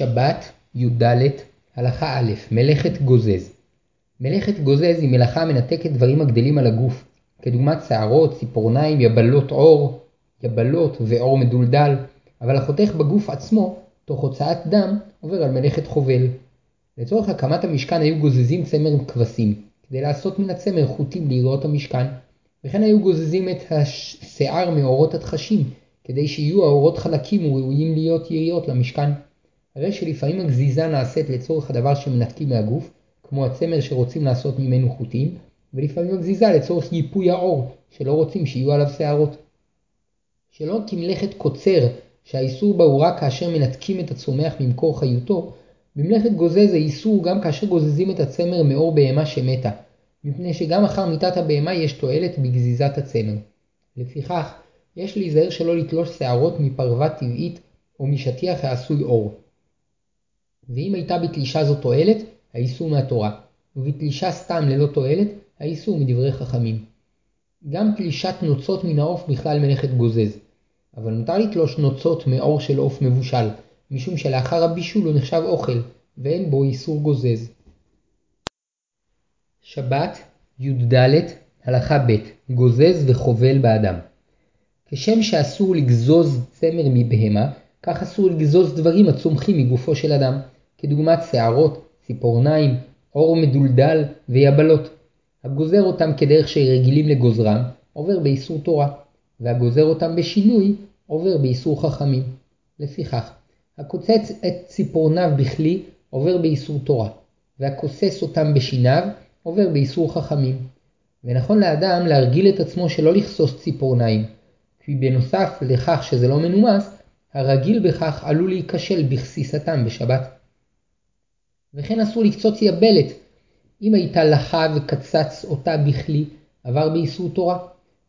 שבת, י"ד, הלכה א', מלאכת גוזז. מלאכת גוזז היא מלאכה המנתקת דברים הגדלים על הגוף, כדוגמת שערות, ציפורניים, יבלות עור, יבלות ועור מדולדל, אבל החותך בגוף עצמו, תוך הוצאת דם, עובר על מלאכת חובל. לצורך הקמת המשכן היו גוזזים צמר כבשים, כדי לעשות מן הצמר חוטים ליריעות המשכן, וכן היו גוזזים את השיער מאורות התחשים, כדי שיהיו האורות חלקים וראויים להיות יריעות למשכן. הרי שלפעמים הגזיזה נעשית לצורך הדבר שמנתקים מהגוף, כמו הצמר שרוצים לעשות ממנו חוטים, ולפעמים הגזיזה לצורך ייפוי העור, שלא רוצים שיהיו עליו שערות. שלא כמלאכת קוצר, שהאיסור בה הוא רק כאשר מנתקים את הצומח ממקור חיותו, במלאכת גוזז האיסור גם כאשר גוזזים את הצמר מאור בהמה שמתה, מפני שגם אחר מיתת הבהמה יש תועלת בגזיזת הצמר. לפיכך, יש להיזהר שלא לתלוש שערות מפרווה טבעית או משטיח העשוי אור. ואם הייתה בתלישה זו תועלת, האיסור מהתורה, ובתלישה סתם ללא תועלת, האיסור מדברי חכמים. גם תלישת נוצות מן העוף בכלל מלאכת גוזז, אבל מותר לתלוש נוצות מעור של עוף מבושל, משום שלאחר הבישול הוא נחשב אוכל, ואין בו איסור גוזז. שבת, י"ד, הלכה ב' גוזז וחובל באדם. כשם שאסור לגזוז צמר מבהמה, כך אסור לגזוז דברים הצומחים מגופו של אדם, כדוגמת שערות, ציפורניים, עור מדולדל ויבלות. הגוזר אותם כדרך שרגילים לגוזרם, עובר באיסור תורה, והגוזר אותם בשינוי, עובר באיסור חכמים. לפיכך, הקוצץ את ציפורניו בכלי, עובר באיסור תורה, והכוסס אותם בשיניו, עובר באיסור חכמים. ונכון לאדם להרגיל את עצמו שלא לכסוס ציפורניים, כי בנוסף לכך שזה לא מנומס, הרגיל בכך עלול להיכשל בכסיסתם בשבת. וכן אסור לקצוץ יבלת, אם הייתה לחה וקצץ אותה בכלי, עבר באיסור תורה,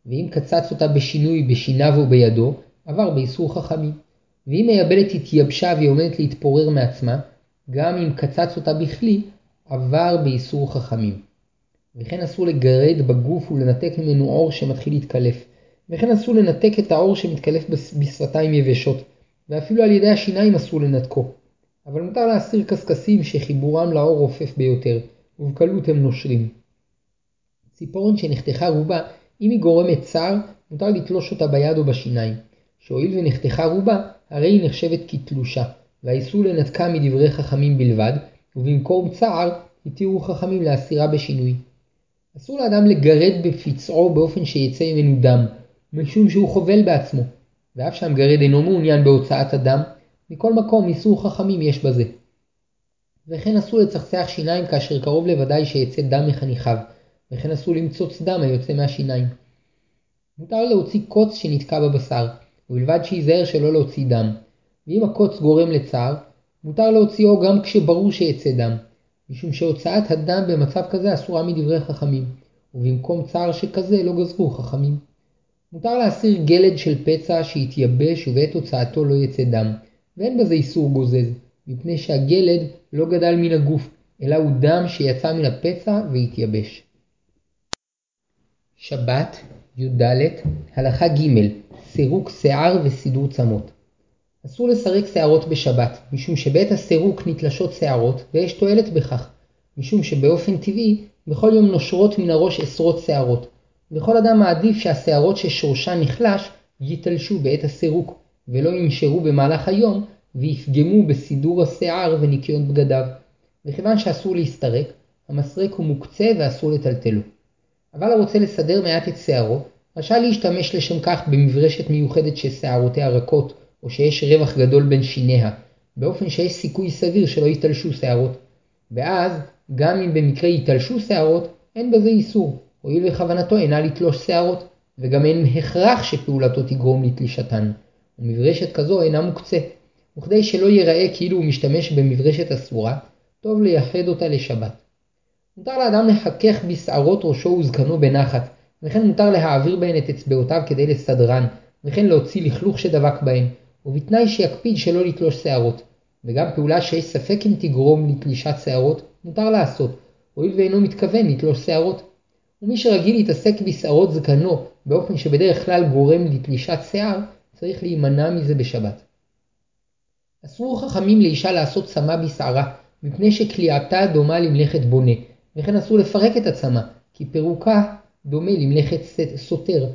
ואם קצץ אותה בשינוי בשיניו או בידו, עבר באיסור חכמים. ואם היבלת התייבשה והיא עומדת להתפורר מעצמה, גם אם קצץ אותה בכלי, עבר באיסור חכמים. וכן אסור לגרד בגוף ולנתק ממנו עור שמתחיל להתקלף. וכן אסור לנתק את העור שמתקלף בשפתיים יבשות, ואפילו על ידי השיניים אסור לנתקו. אבל מותר להסיר קשקשים שחיבורם לעור רופף ביותר, ובקלות הם נושרים. ציפורן שנחתכה רובה, אם היא גורמת צער, מותר לתלוש אותה ביד או בשיניים. שהואיל ונחתכה רובה, הרי היא נחשבת כתלושה, והאיסור לנתקה מדברי חכמים בלבד, ובמקום צער, התירו חכמים להסירה בשינוי. אסור לאדם לגרד בפצעו באופן שיצא ממנו דם, משום שהוא חובל בעצמו, ואף שהמגרד אינו מעוניין בהוצאת הדם, מכל מקום איסור חכמים יש בזה. וכן אסור לצחצח שיניים כאשר קרוב לוודאי שיצא דם מחניכיו, וכן אסור למצוץ דם היוצא מהשיניים. מותר להוציא קוץ שנתקע בבשר, ובלבד שייזהר שלא להוציא דם, ואם הקוץ גורם לצער, מותר להוציאו גם כשברור שיצא דם, משום שהוצאת הדם במצב כזה אסורה מדברי חכמים, ובמקום צער שכזה לא גזרו חכמים. מותר להסיר גלד של פצע שהתייבש ובעת הוצאתו לא יצא דם, ואין בזה איסור גוזז, מפני שהגלד לא גדל מן הגוף, אלא הוא דם שיצא מן הפצע והתייבש. שבת, י"ד, הלכה ג' סירוק שיער וסידור צמות. אסור לסרק שערות בשבת, משום שבעת הסירוק נתלשות שערות, ויש תועלת בכך, משום שבאופן טבעי, בכל יום נושרות מן הראש עשרות שערות, וכל אדם מעדיף שהשערות ששורשן נחלש ייתלשו בעת הסירוק, ולא ינשרו במהלך היום, ויפגמו בסידור השיער וניקיון בגדיו. וכיוון שאסור להסתרק, המסרק הוא מוקצה ואסור לטלטלו. אבל הרוצה לסדר מעט את שערו, רשאי להשתמש לשם כך במברשת מיוחדת ששערותיה רכות, או שיש רווח גדול בין שיניה, באופן שיש סיכוי סביר שלא ייתלשו שערות. ואז, גם אם במקרה ייתלשו שערות, אין בזה איסור, הואיל וכוונתו אינה לתלוש שערות, וגם אין הכרח שפעולתו תגרום לתלישתן, ומברשת כזו אינה מוקצה, וכדי שלא ייראה כאילו הוא משתמש במברשת אסורה, טוב לייחד אותה לשבת. מותר לאדם לחכך בשערות ראשו וזקנו בנחת, וכן מותר להעביר בהן את אצבעותיו כדי לסדרן, וכן להוציא לכלוך שדבק בהן, ובתנאי שיקפיד שלא לתלוש שערות. וגם פעולה שיש ספק אם תגרום לתלישת שערות, מותר לעשות, הואיל ואינו מתכוון לתלוש שערות. ומי שרגיל להתעסק בשערות זקנו באופן שבדרך כלל גורם לתלישת שיער, צריך להימנע מזה בשבת. אסרו חכמים לאישה לעשות צמא בשערה, מפני שכליאתה דומה למלאכת בונה, וכן אסור לפרק את הצמא, כי פירוקה דומה למלאכת סותר.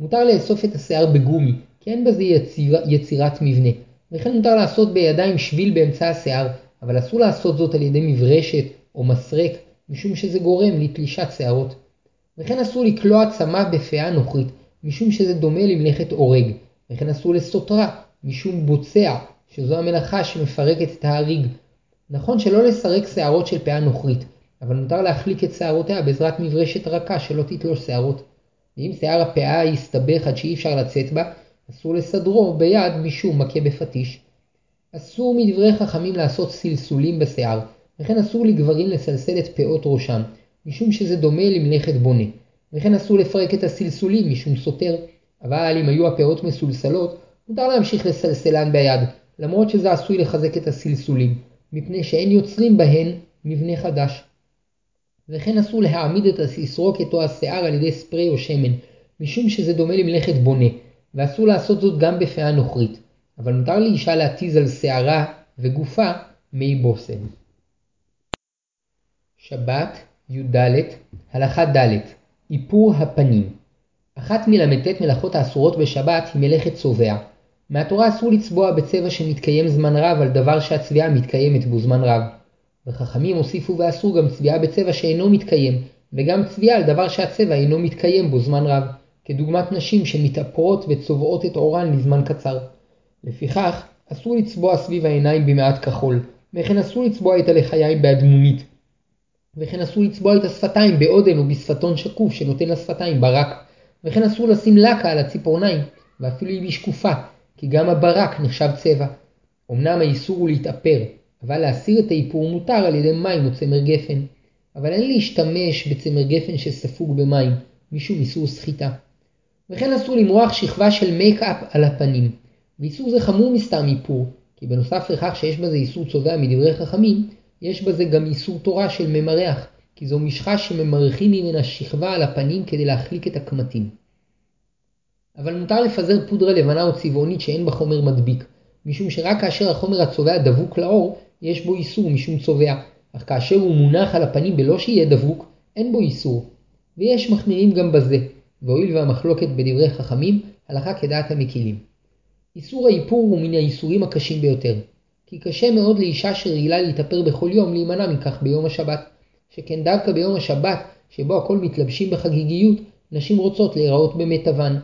מותר לאסוף את השיער בגומי, כי אין בזה יציר, יצירת מבנה, וכן מותר לעשות בידיים שביל באמצע השיער, אבל אסור לעשות זאת על ידי מברשת או מסרק, משום שזה גורם לתלישת שערות. וכן אסור לקלוע צמא בפאה נוכרית, משום שזה דומה למלאכת אורג, וכן אסור לסותרה, משום בוצע, שזו המלאכה שמפרקת את ההריג. נכון שלא לסרק שערות של פאה נוכרית, אבל מותר להחליק את שערותיה בעזרת מברשת רכה שלא תתלוש שערות. ואם שיער הפאה יסתבך עד שאי אפשר לצאת בה, אסור לסדרו ביד משום מכה בפטיש. אסור מדברי חכמים לעשות סלסולים בשיער, וכן אסור לגברים לסלסל את פאות ראשם, משום שזה דומה למלאכת בונה. וכן אסור לפרק את הסלסולים משום סותר, אבל אם היו הפאות מסולסלות, מותר להמשיך לסלסלן ביד, למרות שזה עשוי לחזק את הסלסולים, מפני שאין יוצרים בהן מבנה חדש. וכן אסור להעמיד את הססרוקת או השיער על ידי ספרי או שמן, משום שזה דומה למלאכת בונה, ואסור לעשות זאת גם בפאה נוכרית, אבל מותר לאישה להתיז על שערה וגופה מי בושם. שבת י"ד הלכה ד' איפור הפנים אחת מל"ט מלאכות האסורות בשבת היא מלאכת צובע. מהתורה אסור לצבוע בצבע שמתקיים זמן רב על דבר שהצביעה מתקיימת בו זמן רב. וחכמים הוסיפו ואסור גם צביעה בצבע שאינו מתקיים, וגם צביעה על דבר שהצבע אינו מתקיים בו זמן רב, כדוגמת נשים שמתאפרות וצובעות את עורן לזמן קצר. לפיכך, אסור לצבוע סביב העיניים במעט כחול, וכן אסור לצבוע את הלחיים באדמונית. וכן אסור לצבוע את השפתיים באודן או בשפתון שקוף שנותן לשפתיים ברק. וכן אסור לשים לקה על הציפורניים, ואפילו אם היא שקופה, כי גם הברק נחשב צבע. אמנם האיסור הוא להתאפר, אבל להסיר את האיפור מותר על ידי מים או צמר גפן. אבל אין להשתמש בצמר גפן שספוג במים, משום איסור סחיטה. וכן אסור למרוח שכבה של מייקאפ על הפנים. ואיסור זה חמור מסתם איפור, כי בנוסף לכך שיש בזה איסור צובע מדברי חכמים, יש בזה גם איסור תורה של ממרח, כי זו משחה שממרחים ממנה שכבה על הפנים כדי להחליק את הקמטים. אבל מותר לפזר פודרה לבנה או צבעונית שאין בה חומר מדביק, משום שרק כאשר החומר הצובע דבוק לעור, יש בו איסור משום צובע, אך כאשר הוא מונח על הפנים בלא שיהיה דבוק, אין בו איסור. ויש מחמירים גם בזה, והואיל והמחלוקת בדברי חכמים, הלכה כדעת המקילים. איסור האיפור הוא מן האיסורים הקשים ביותר, כי קשה מאוד לאישה שרגילה להתאפר בכל יום להימנע מכך ביום השבת, שכן דווקא ביום השבת, שבו הכל מתלבשים בחגיגיות, נשים רוצות להיראות במיטבן.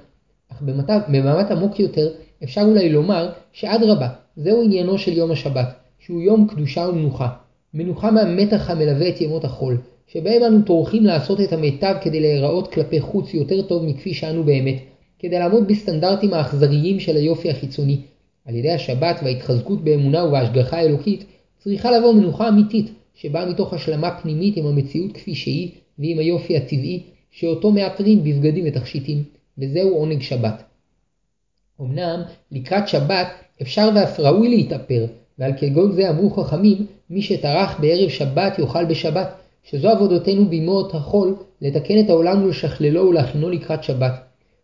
אך במבט עמוק יותר, אפשר אולי לומר שאדרבה, זהו עניינו של יום השבת, שהוא יום קדושה ומנוחה. מנוחה מהמתח המלווה את ימות החול, שבהם אנו טורחים לעשות את המיטב כדי להיראות כלפי חוץ יותר טוב מכפי שאנו באמת, כדי לעמוד בסטנדרטים האכזריים של היופי החיצוני. על ידי השבת וההתחזקות באמונה ובהשגחה האלוקית, צריכה לבוא מנוחה אמיתית, שבאה מתוך השלמה פנימית עם המציאות כפי שהיא ועם היופי הטבעי, שאותו מאתרים בבגדים ותכשיטים, וזהו עונג שבת. אמנם, לקראת שבת אפשר ואף ראוי להתאפר, ועל כגון זה אמרו חכמים, מי שטרח בערב שבת יאכל בשבת, שזו עבודתנו בימות החול, לתקן את העולם ולשכללו ולהכינו לקראת שבת,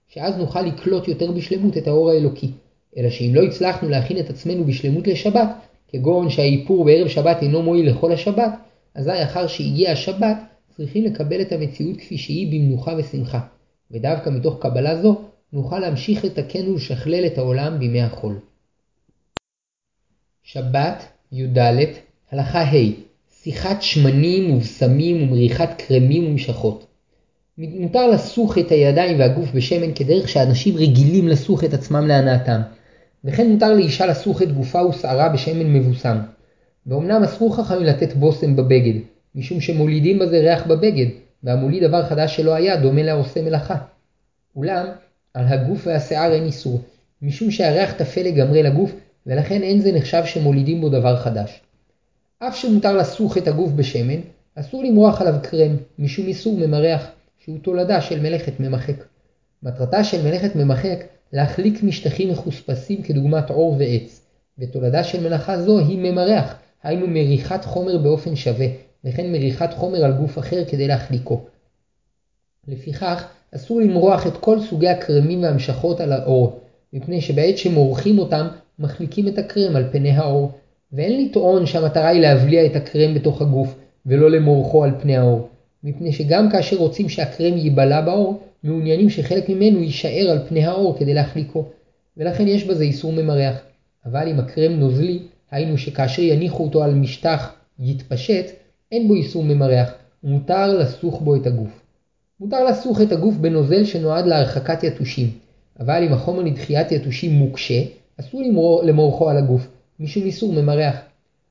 שאז נוכל לקלוט יותר בשלמות את האור האלוקי. אלא שאם לא הצלחנו להכין את עצמנו בשלמות לשבת, כגון שהאיפור בערב שבת אינו מועיל לכל השבת, אזי אחר שהגיעה השבת, צריכים לקבל את המציאות כפי שהיא במנוחה ושמחה. ודווקא מתוך קבלה זו, נוכל להמשיך לתקן ולשכלל את העולם בימי החול. שבת, י"ד, הלכה ה' שיחת שמנים ובשמים ומריחת קרמים ומשחות. מותר לסוך את הידיים והגוף בשמן כדרך שאנשים רגילים לסוך את עצמם להנאתם, וכן מותר לאישה לסוך את גופה ושערה בשמן מבוסם. ואומנם אסרו חכמים לתת בושם בבגד, משום שמולידים בזה ריח בבגד, והמוליד דבר חדש שלא היה דומה לעושה מלאכה. אולם, על הגוף והשיער אין איסור, משום שהריח טפל לגמרי לגוף, ולכן אין זה נחשב שמולידים בו דבר חדש. אף שמותר לסוך את הגוף בשמן, אסור למרוח עליו קרם, משום איסור ממרח, שהוא תולדה של מלאכת ממחק. מטרתה של מלאכת ממחק להחליק משטחים מחוספסים כדוגמת עור ועץ, ותולדה של מלאכה זו היא ממרח, היינו מריחת חומר באופן שווה, וכן מריחת חומר על גוף אחר כדי להחליקו. לפיכך, אסור למרוח את כל סוגי הקרמים והמשכות על העור, מפני שבעת שמורחים אותם, מחליקים את הקרם על פני העור, ואין לטעון שהמטרה היא להבליע את הקרם בתוך הגוף, ולא למורחו על פני העור, מפני שגם כאשר רוצים שהקרם ייבלע בעור, מעוניינים שחלק ממנו יישאר על פני העור כדי להחליקו, ולכן יש בזה איסור ממרח. אבל אם הקרם נוזלי, היינו שכאשר יניחו אותו על משטח יתפשט, אין בו איסור ממרח, ומותר לסוך בו את הגוף. מותר לסוך את הגוף בנוזל שנועד להרחקת יתושים, אבל אם החומר לדחיית יתושים מוקשה, אסור למורחו על הגוף, משום איסור ממרח.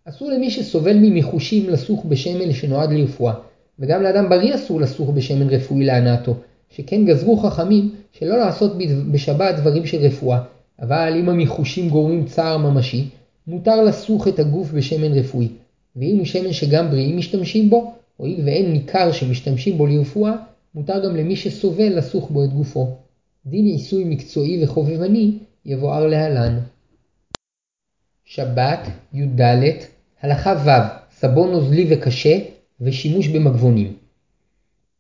אסור למי שסובל ממיחושים לסוך בשמן שנועד לרפואה, וגם לאדם בריא אסור לסוך בשמן רפואי להנאתו, שכן גזרו חכמים שלא לעשות בשבת דברים של רפואה, אבל אם המיחושים גורמים צער ממשי, מותר לסוך את הגוף בשמן רפואי, ואם הוא שמן שגם בריאים משתמשים בו, הואיל ואין ניכר שמשתמשים בו לרפואה, מותר גם למי שסובל לסוך בו את גופו. דין עיסוי מקצועי וחובבני יבואר להלן. שבת, י"ד, הלכה ו', סבון נוזלי וקשה ושימוש במגבונים.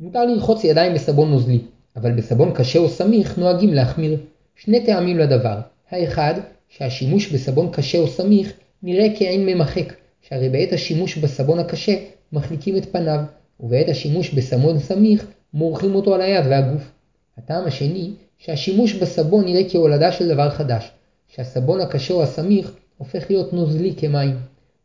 מותר לרחוץ ידיים בסבון נוזלי, אבל בסבון קשה או סמיך נוהגים להחמיר. שני טעמים לדבר. האחד, שהשימוש בסבון קשה או סמיך נראה כעין ממחק, שהרי בעת השימוש בסבון הקשה מחליקים את פניו, ובעת השימוש בסבון סמיך מורחים אותו על היד והגוף. הטעם השני, שהשימוש בסבון נראה כהולדה של דבר חדש, שהסבון הקשה או הסמיך הופך להיות נוזלי כמים.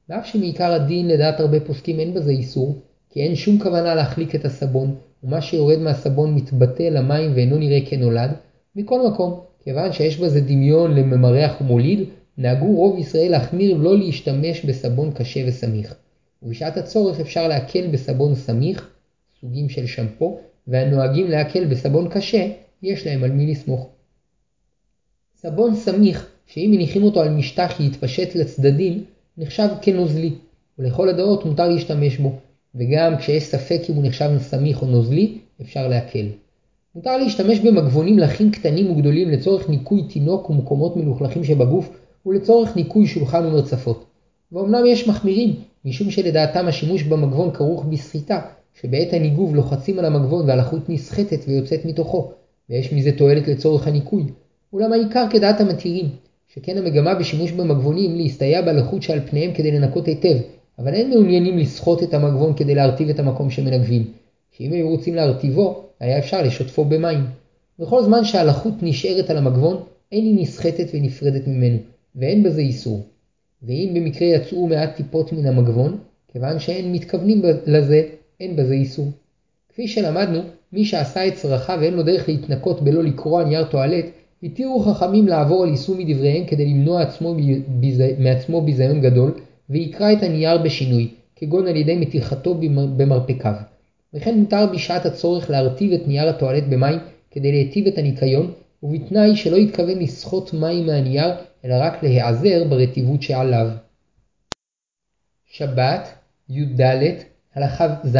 ואף שמעיקר הדין לדעת הרבה פוסקים אין בזה איסור, כי אין שום כוונה להחליק את הסבון, ומה שיורד מהסבון מתבטא למים ואינו נראה כנולד, מכל מקום, כיוון שיש בזה דמיון לממרח ומוליד, נהגו רוב ישראל להחמיר לא להשתמש בסבון קשה וסמיך. ובשעת הצורך אפשר להקל בסבון סמיך, סוגים של שמפו, והנוהגים להקל בסבון קשה, יש להם על מי לסמוך. סבון סמיך, שאם מניחים אותו על משטח יתפשט לצדדים, נחשב כנוזלי, ולכל הדעות מותר להשתמש בו, וגם כשיש ספק אם הוא נחשב סמיך או נוזלי, אפשר להקל. מותר להשתמש במגבונים לחים קטנים וגדולים לצורך ניקוי תינוק ומקומות מלוכלכים שבגוף, ולצורך ניקוי שולחן ומרצפות. ואומנם יש מחמירים, משום שלדעתם השימוש במגבון כרוך בסחיטה, שבעת הניגוב לוחצים על המגבון והלחות נסחטת ויוצאת מתוכו, ויש מזה תועלת לצורך הניקוי. אולם העיקר כדעת המתירים, שכן המגמה בשימוש במגבונים להסתייע בלחות שעל פניהם כדי לנקות היטב, אבל אין מעוניינים לסחוט את המגבון כדי להרטיב את המקום שמנגבים, שאם היו רוצים להרטיבו, היה אפשר לשטפו במים. בכל זמן שהלחות נשארת על המגבון, אין היא נסחטת ונפרדת ממנו, ואין בזה איסור. ואם במקרה יצאו מעט טיפות מן המגבון, כיוון שאין מתכוונים לזה, אין בזה איסור. כפי שלמדנו, מי שעשה את צרכיו ואין לו דרך להתנקות בלא לקרוע נייר טואלט, התירו חכמים לעבור על יישום מדבריהם כדי למנוע עצמו ביז... מעצמו ביזיון גדול, ויקרא את הנייר בשינוי, כגון על ידי מתיחתו במרפקיו. וכן מותר בשעת הצורך להרטיב את נייר הטואלט במים כדי להיטיב את הניקיון, ובתנאי שלא יתכוון לסחוט מים מהנייר, אלא רק להיעזר ברטיבות שעליו. שבת, י"ד, הלכה ז'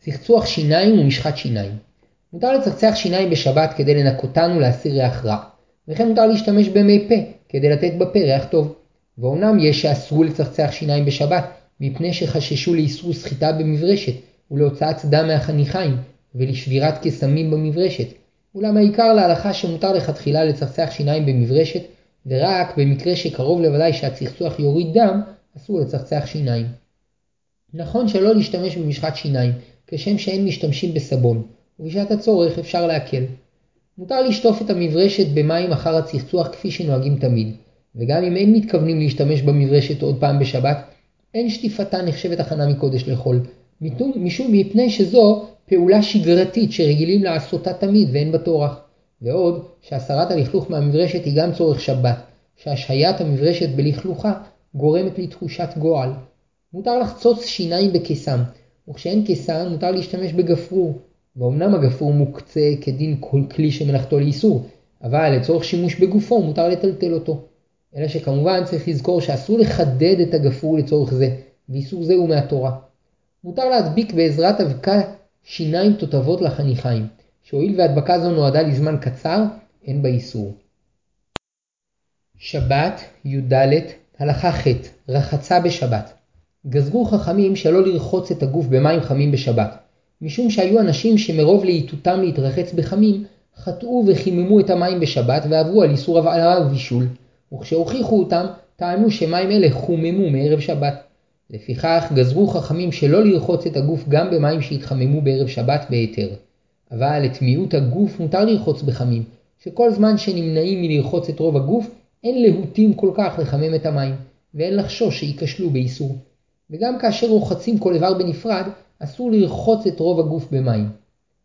צחצוח שיניים ומשחת שיניים. מותר לצחצח שיניים בשבת כדי לנקותן ולהסיר ריח רע, וכן מותר להשתמש במי פה כדי לתת בפה ריח טוב. ואומנם יש שאסרו לצחצח שיניים בשבת, מפני שחששו לאיסור סחיטה במברשת, ולהוצאת דם מהחניכיים, ולשבירת קסמים במברשת. אולם העיקר להלכה שמותר לכתחילה לצחצח שיניים במברשת, ורק במקרה שקרוב לוודאי שהצחצוח יוריד דם, אסור לצחצח שיניים. נכון שלא להשתמש במשחת שיניים, כשם שאין משתמשים בסבון, ובשעת הצורך אפשר להקל. מותר לשטוף את המברשת במים אחר הצחצוח כפי שנוהגים תמיד, וגם אם אין מתכוונים להשתמש במברשת עוד פעם בשבת, אין שטיפתה נחשבת הכנה מקודש לחול, משום מפני שזו פעולה שגרתית שרגילים לעשותה תמיד ואין בה טורח. ועוד, שהסרת הלכלוך מהמברשת היא גם צורך שבת, שהשהיית המברשת בלכלוכה גורמת לתחושת גועל. מותר לחצוץ שיניים בקיסם, וכשאין קיסם מותר להשתמש בגפרור, ואומנם הגפרור מוקצה כדין כל כלי שמלאכתו לאיסור, אבל לצורך שימוש בגופו מותר לטלטל אותו. אלא שכמובן צריך לזכור שאסור לחדד את הגפרור לצורך זה, ואיסור זה הוא מהתורה. מותר להדביק בעזרת אבקה שיניים תותבות לחניכיים, שהואיל והדבקה זו נועדה לזמן קצר, אין בה איסור. שבת, י"ד, הלכה ח' רחצה בשבת. גזרו חכמים שלא לרחוץ את הגוף במים חמים בשבת, משום שהיו אנשים שמרוב להיטותם להתרחץ בחמים, חטאו וחיממו את המים בשבת ועברו על איסור הבעלה ובישול, וכשהוכיחו אותם, טענו שמים אלה חוממו מערב שבת. לפיכך גזרו חכמים שלא לרחוץ את הגוף גם במים שהתחממו בערב שבת בהיתר. אבל את מיעוט הגוף מותר לרחוץ בחמים, שכל זמן שנמנעים מלרחוץ את רוב הגוף, אין להוטים כל כך לחמם את המים, ואין לחשוש שייכשלו באיסור. וגם כאשר רוחצים כל איבר בנפרד, אסור לרחוץ את רוב הגוף במים.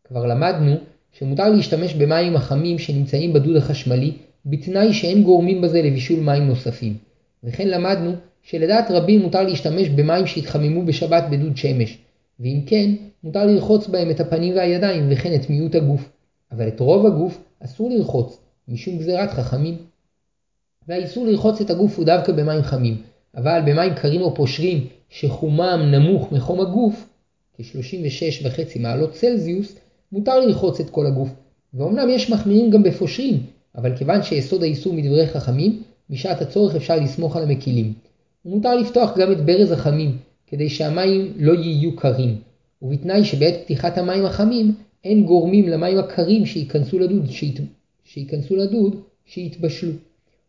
כבר למדנו שמותר להשתמש במים החמים שנמצאים בדוד החשמלי, בתנאי שאין גורמים בזה לבישול מים נוספים. וכן למדנו שלדעת רבים מותר להשתמש במים שהתחממו בשבת בדוד שמש, ואם כן, מותר לרחוץ בהם את הפנים והידיים וכן את מיעוט הגוף, אבל את רוב הגוף אסור לרחוץ, משום גזירת חכמים. והאיסור לרחוץ את הגוף הוא דווקא במים חמים, אבל במים קרים או פושרים שחומם נמוך מחום הגוף, כ-36.5 מעלות צלזיוס, מותר לרחוץ את כל הגוף. ואומנם יש מחמירים גם בפושרים, אבל כיוון שיסוד האיסור מדברי חכמים, בשעת הצורך אפשר לסמוך על המקילים. ומותר לפתוח גם את ברז החמים, כדי שהמים לא יהיו קרים, ובתנאי שבעת פתיחת המים החמים אין גורמים למים הקרים שייכנסו לדוד, שית... שייכנסו לדוד, שיתבשלו.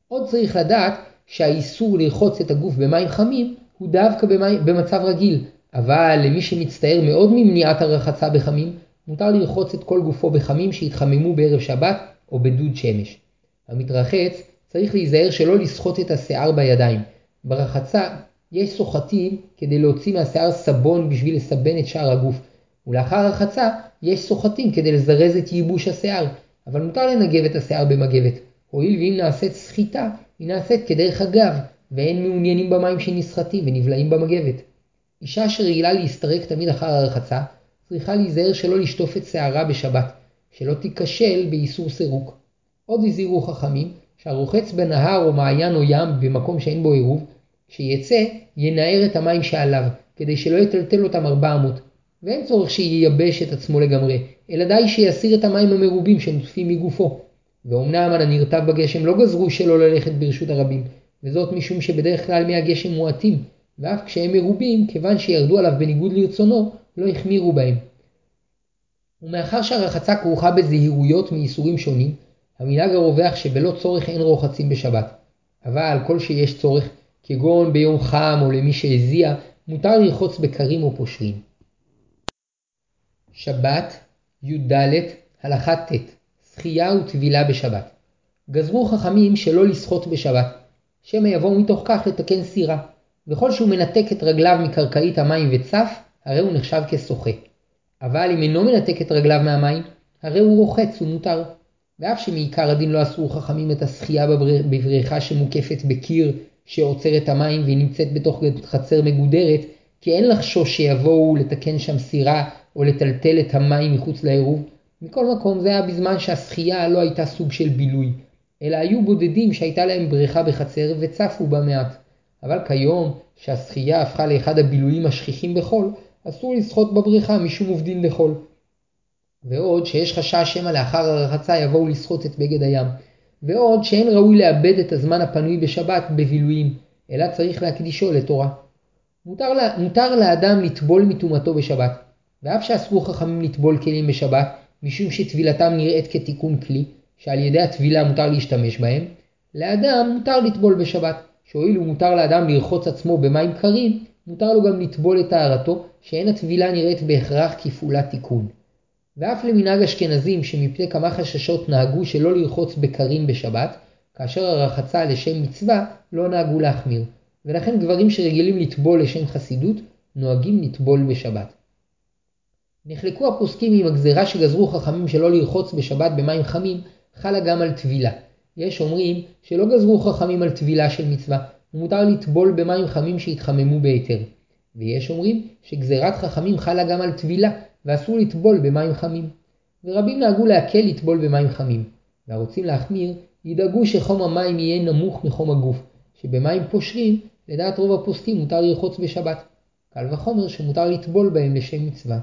עוד צריך לדעת שהאיסור לרחוץ את הגוף במים חמים הוא דווקא במי... במצב רגיל, אבל למי שמצטער מאוד ממניעת הרחצה בחמים, מותר לרחוץ את כל גופו בחמים שהתחממו בערב שבת או בדוד שמש. המתרחץ צריך להיזהר שלא לסחוט את השיער בידיים. ברחצה יש סוחטים כדי להוציא מהשיער סבון בשביל לסבן את שאר הגוף, ולאחר הרחצה יש סוחטים כדי לזרז את ייבוש השיער, אבל מותר לנגב את השיער במגבת, הואיל ואם נעשית סחיטה, היא נעשית כדרך אגב, ואין מעוניינים במים שנסחטים ונבלעים במגבת. אישה שרגילה להסתרק תמיד אחר הרחצה, צריכה להיזהר שלא לשטוף את שערה בשבת, שלא תיכשל באיסור סירוק. עוד הזהירו חכמים שהרוחץ בנהר או מעיין או ים במקום שאין בו עירוב, כשיצא ינער את המים שעליו, כדי שלא יטלטל אותם ארבע אמות. ואין צורך שייבש את עצמו לגמרי, אלא די שיסיר את המים המרובים שנוטפים מגופו. ואומנם על הנרטב בגשם לא גזרו שלא ללכת ברשות הרבים, וזאת משום שבדרך כלל מי הגשם מועטים, ואף כשהם מרובים, כיוון שירדו עליו בניגוד לרצונו, לא החמירו בהם. ומאחר שהרחצה כרוכה בזהירויות מאיסורים שונים, המנהג הרווח שבלא צורך אין רוחצים בשבת. אבל כל שיש צורך, כגון ביום חם או למי שהזיע, מותר לרחוץ בקרים או פושרים. שבת, י"ד, הלכה ט', שחייה וטבילה בשבת. גזרו חכמים שלא לשחות בשבת, שמא יבואו מתוך כך לתקן סירה, וכל שהוא מנתק את רגליו מקרקעית המים וצף, הרי הוא נחשב כשוחה. אבל אם אינו מנתק את רגליו מהמים, הרי הוא רוחץ ומותר. ואף שמעיקר הדין לא אסרו חכמים את השחייה בבריכה שמוקפת בקיר שעוצר את המים והיא נמצאת בתוך חצר מגודרת, כי אין לחשוש שיבואו לתקן שם סירה או לטלטל את המים מחוץ לעירוב. מכל מקום זה היה בזמן שהשחייה לא הייתה סוג של בילוי, אלא היו בודדים שהייתה להם בריכה בחצר וצפו בה מעט. אבל כיום, שהשחייה הפכה לאחד הבילויים השכיחים בחול, אסור לשחות בבריכה משום עובדין לחול. ועוד שיש חשש שמא לאחר הרחצה יבואו לשחות את בגד הים. ועוד שאין ראוי לאבד את הזמן הפנוי בשבת בבילויים, אלא צריך להקדישו לתורה. מותר, לה, מותר לאדם לטבול מטומאתו בשבת, ואף שאסרו חכמים לטבול כלים בשבת, משום שטבילתם נראית כתיקון כלי, שעל ידי הטבילה מותר להשתמש בהם, לאדם מותר לטבול בשבת, שהואיל ומותר לאדם לרחוץ עצמו במים קרים, מותר לו גם לטבול את טהרתו, שאין הטבילה נראית בהכרח כפעולת תיקון. ואף למנהג אשכנזים שמפני כמה חששות נהגו שלא לרחוץ בקרים בשבת, כאשר הרחצה לשם מצווה לא נהגו להחמיר, ולכן גברים שרגילים לטבול לשם חסידות, נוהגים לטבול בשבת. נחלקו הפוסקים עם הגזרה שגזרו חכמים שלא לרחוץ בשבת במים חמים, חלה גם על טבילה. יש אומרים שלא גזרו חכמים על טבילה של מצווה, ומותר לטבול במים חמים שהתחממו בהיתר. ויש אומרים שגזירת חכמים חלה גם על טבילה, ואסור לטבול במים חמים. ורבים נהגו להקל לטבול במים חמים. והרוצים להחמיר, ידאגו שחום המים יהיה נמוך מחום הגוף, שבמים פושרים, לדעת רוב הפוסקים מותר לרחוץ בשבת. קל וחומר שמותר לטבול בהם לשם מצווה.